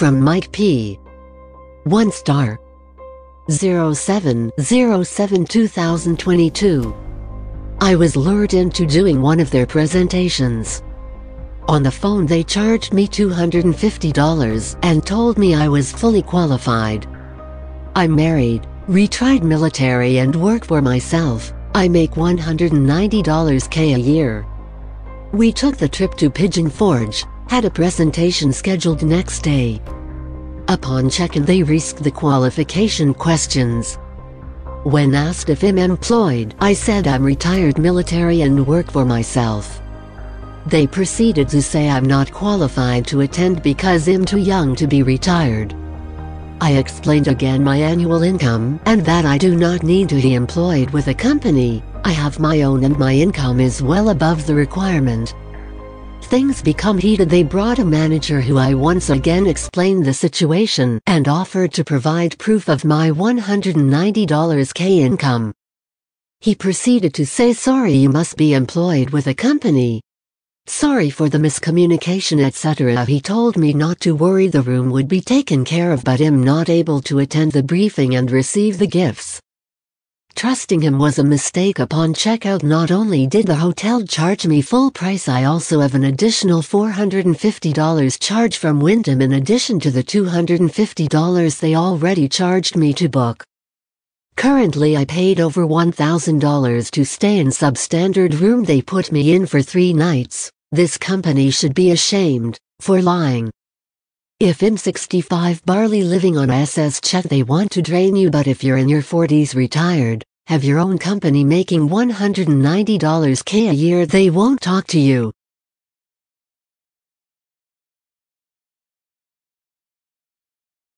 From Mike P. 1 star. 0707 2022. I was lured into doing one of their presentations. On the phone they charged me $250 and told me I was fully qualified. I'm married, retried military and work for myself. I make $190 K a year. We took the trip to Pigeon Forge, had a presentation scheduled next day. Upon check-in they risked the qualification questions. When asked if I'm employed, I said I'm retired military and work for myself. They proceeded to say I'm not qualified to attend because I'm too young to be retired. I explained again my annual income and that I do not need to be employed with a company, I have my own and my income is well above the requirement. Things become heated they brought a manager who I once again explained the situation and offered to provide proof of my $190 K income. He proceeded to say sorry you must be employed with a company. Sorry for the miscommunication etc. He told me not to worry the room would be taken care of but am not able to attend the briefing and receive the gifts. Trusting him was a mistake upon checkout not only did the hotel charge me full price I also have an additional $450 charge from Wyndham in addition to the $250 they already charged me to book. Currently I paid over $1,000 to stay in substandard room they put me in for three nights, this company should be ashamed, for lying. If I'm 65 barley living on SS check they want to drain you but if you're in your 40s retired, have your own company making $190 k a year they won't talk to you.